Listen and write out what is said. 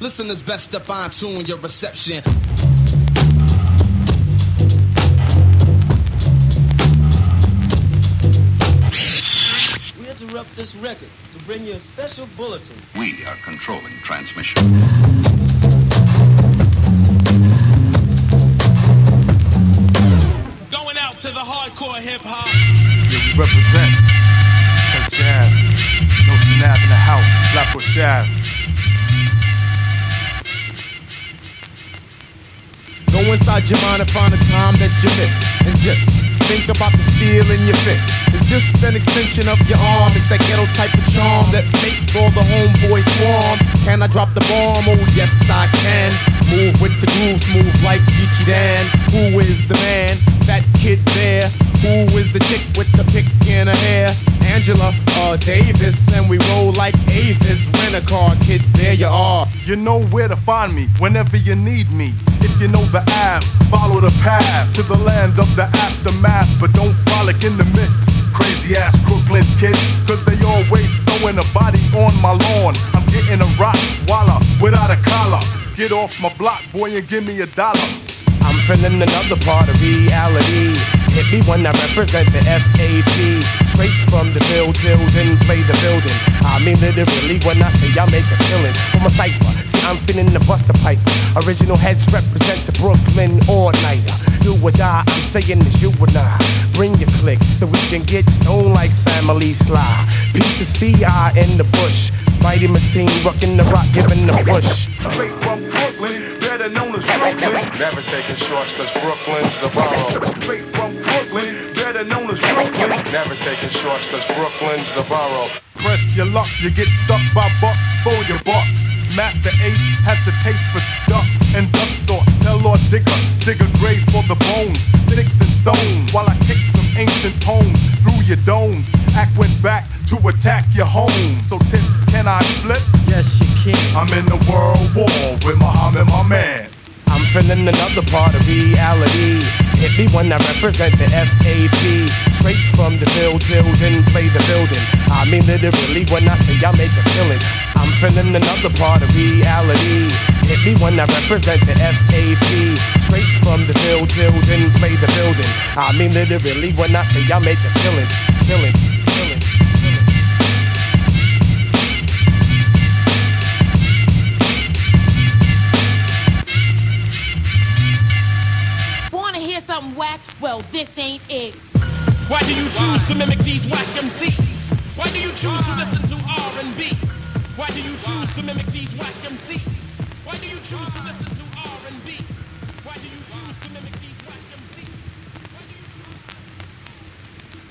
Listeners best to fine tune your reception. We interrupt this record to bring you a special bulletin. We are controlling transmission. Going out to the hardcore hip hop. Yeah, we represent. Take jab. No snap in the house. Flatbush jab. Go inside your mind and find a time that you miss. And just think about the steel in your fist. It's just an extension of your arm. It's that ghetto type of charm that makes all the homeboys swarm. Can I drop the bomb? Oh, yes, I can. Move with the groove, smooth like Geechee Dan. Who is the man? That kid there. Who is the chick with the pick in her hair? Angela uh, Davis. And we roll like Avis. Rent a car, kid, there you are. You know where to find me whenever you need me. If you know the app, follow the path to the land of the aftermath. But don't frolic in the midst. Crazy ass Brooklyn kids, cause they always throwing a body on my lawn. I'm getting a rock walla without a collar. Get off my block, boy, and give me a dollar. I'm feeling another part of reality. Hit me when I represent the FAP. Straight from the field till then play the building. I mean literally when I say I make a killing. From a cipher, see I'm finna the buster pipe. Original heads represent the Brooklyn all-nighter. Do or die, I'm saying it's you and I. Bring your click so we can get stoned like family sly. Piece of CI in the bush. Mighty machine, rocking the rock, giving the push. Straight from Crooklyn, better known as Brooklyn. Never taking shorts, cause Brooklyn's the borough. Straight from Crooklyn, better known as Brooklyn. Never taking shorts, cause Brooklyn's the borough. Press your luck, you get stuck by buck for your bucks. Masta Ace has the taste for ducks and duck sauce. Tell Lord Digga, dig a grave for the bones, sticks and stones. While I kick some ancient tones through your domes. Act went back to attack your home. So tip, can I flip? Yes, you can. I'm in the world war with Muhammad, my man. I'm feeling another part of reality. Hit me when I represent the FAP. Straight from the till then play the building. I mean literally when I say I make a killing. I'm feeling another part of reality. Hit me when I represent the FAP. Straight from the till then play the building. I mean literally when I say I make a. Killing. Killing. Whack? Well, this ain't it. Why do you choose to mimic these whack MCs? Why do you choose to listen to R&B? Why do you choose to mimic these whack MCs?